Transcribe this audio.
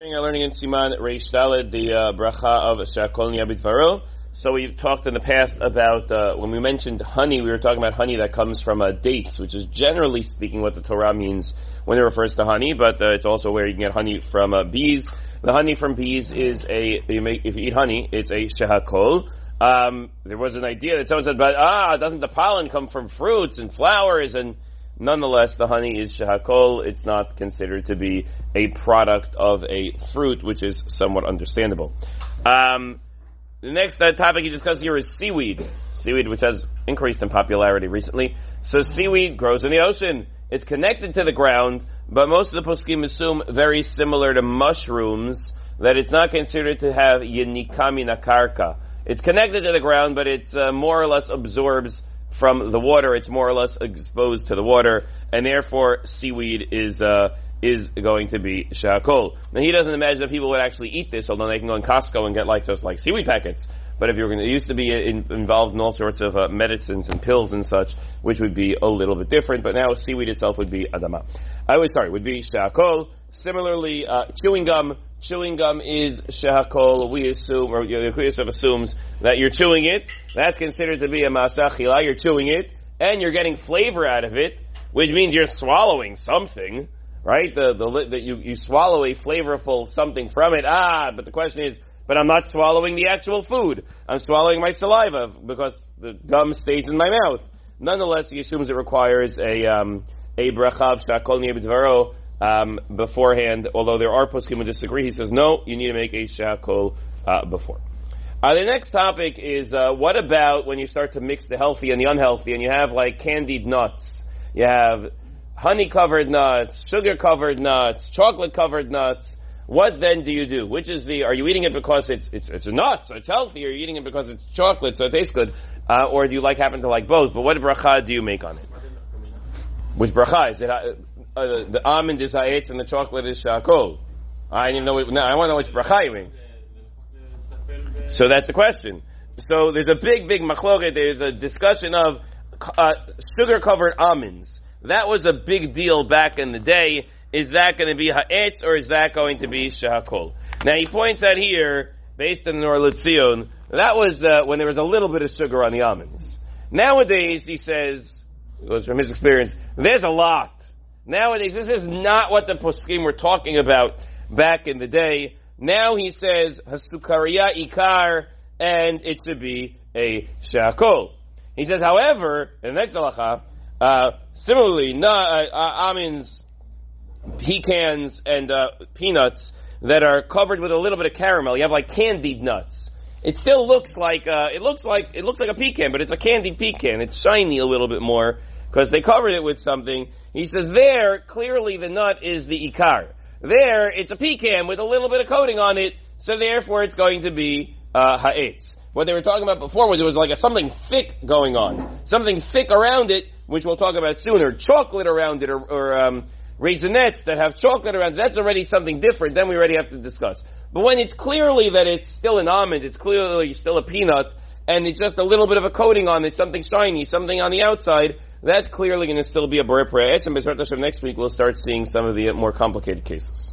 We are learning in Siman Reish Daled the uh, bracha of Shakol Niyabit So we talked in the past about uh, when we mentioned honey, we were talking about honey that comes from uh, dates, which is generally speaking what the Torah means when it refers to honey, but uh, it's also where you can get honey from uh, bees. The honey from bees is a you make, if you eat honey, it's a shehakol. Um, there was an idea that someone said, but ah, doesn't the pollen come from fruits and flowers and Nonetheless, the honey is shahakol. It's not considered to be a product of a fruit, which is somewhat understandable. Um, the next uh, topic you discuss here is seaweed. Seaweed, which has increased in popularity recently. So seaweed grows in the ocean. It's connected to the ground, but most of the poskim assume very similar to mushrooms that it's not considered to have yenikami nakarka. It's connected to the ground, but it uh, more or less absorbs from the water. It's more or less exposed to the water, and therefore seaweed is uh, is going to be shakol. Now he doesn't imagine that people would actually eat this, although they can go in Costco and get like just like seaweed packets. But if you're going to, it used to be in, involved in all sorts of uh, medicines and pills and such, which would be a little bit different. But now seaweed itself would be adama. I was sorry, would be shakol. Similarly, uh, chewing gum chewing gum is shahakol, we assume, or the Kuyasef assumes that you're chewing it. That's considered to be a masachila. You're chewing it, and you're getting flavor out of it, which means you're swallowing something, right? The, the, that you, you swallow a flavorful something from it. Ah, but the question is, but I'm not swallowing the actual food. I'm swallowing my saliva because the gum stays in my mouth. Nonetheless, he assumes it requires a, um, a brachav shakol niyabidvaro, um, beforehand, although there are poskim who disagree. He says, no, you need to make a shakol uh, before. Uh, the next topic is uh, what about when you start to mix the healthy and the unhealthy, and you have like candied nuts, you have honey covered nuts, sugar covered nuts, chocolate covered nuts. What then do you do? Which is the? Are you eating it because it's it's it's a nut, so it's healthy? Or are you eating it because it's chocolate, so it tastes good? Uh, or do you like happen to like both? But what bracha do you make on it? Which bracha is it? Uh, the almond is ha'etz and the chocolate is shakol. I didn't even know. What, no, I want to know which bracha you mean. So that's the question. So there's a big, big machloket. There's a discussion of uh, sugar-covered almonds. That was a big deal back in the day. Is that going to be ha'etz or is that going to be shakol? Now he points out here, based on the Or Letzion, that was uh, when there was a little bit of sugar on the almonds. Nowadays, he says, it was from his experience, there's a lot. Nowadays, this is not what the poskim were talking about back in the day. Now he says hasukariya ikar, and it should be a shakol. He says, however, in the next halacha, uh, similarly, na, uh, uh, almonds, pecans, and uh, peanuts that are covered with a little bit of caramel. You have like candied nuts. It still looks like uh, it looks like it looks like a pecan, but it's a candied pecan. It's shiny a little bit more because they covered it with something. He says there, clearly the nut is the ikar. There, it's a pecan with a little bit of coating on it, so therefore it's going to be uh, ha'etz. What they were talking about before was it was like a, something thick going on. Something thick around it, which we'll talk about sooner. Chocolate around it, or, or um, raisinets that have chocolate around it. That's already something different. Then we already have to discuss. But when it's clearly that it's still an almond, it's clearly still a peanut, and it's just a little bit of a coating on it, something shiny, something on the outside, that's clearly going to still be a Borei Pri. And next week we'll start seeing some of the more complicated cases.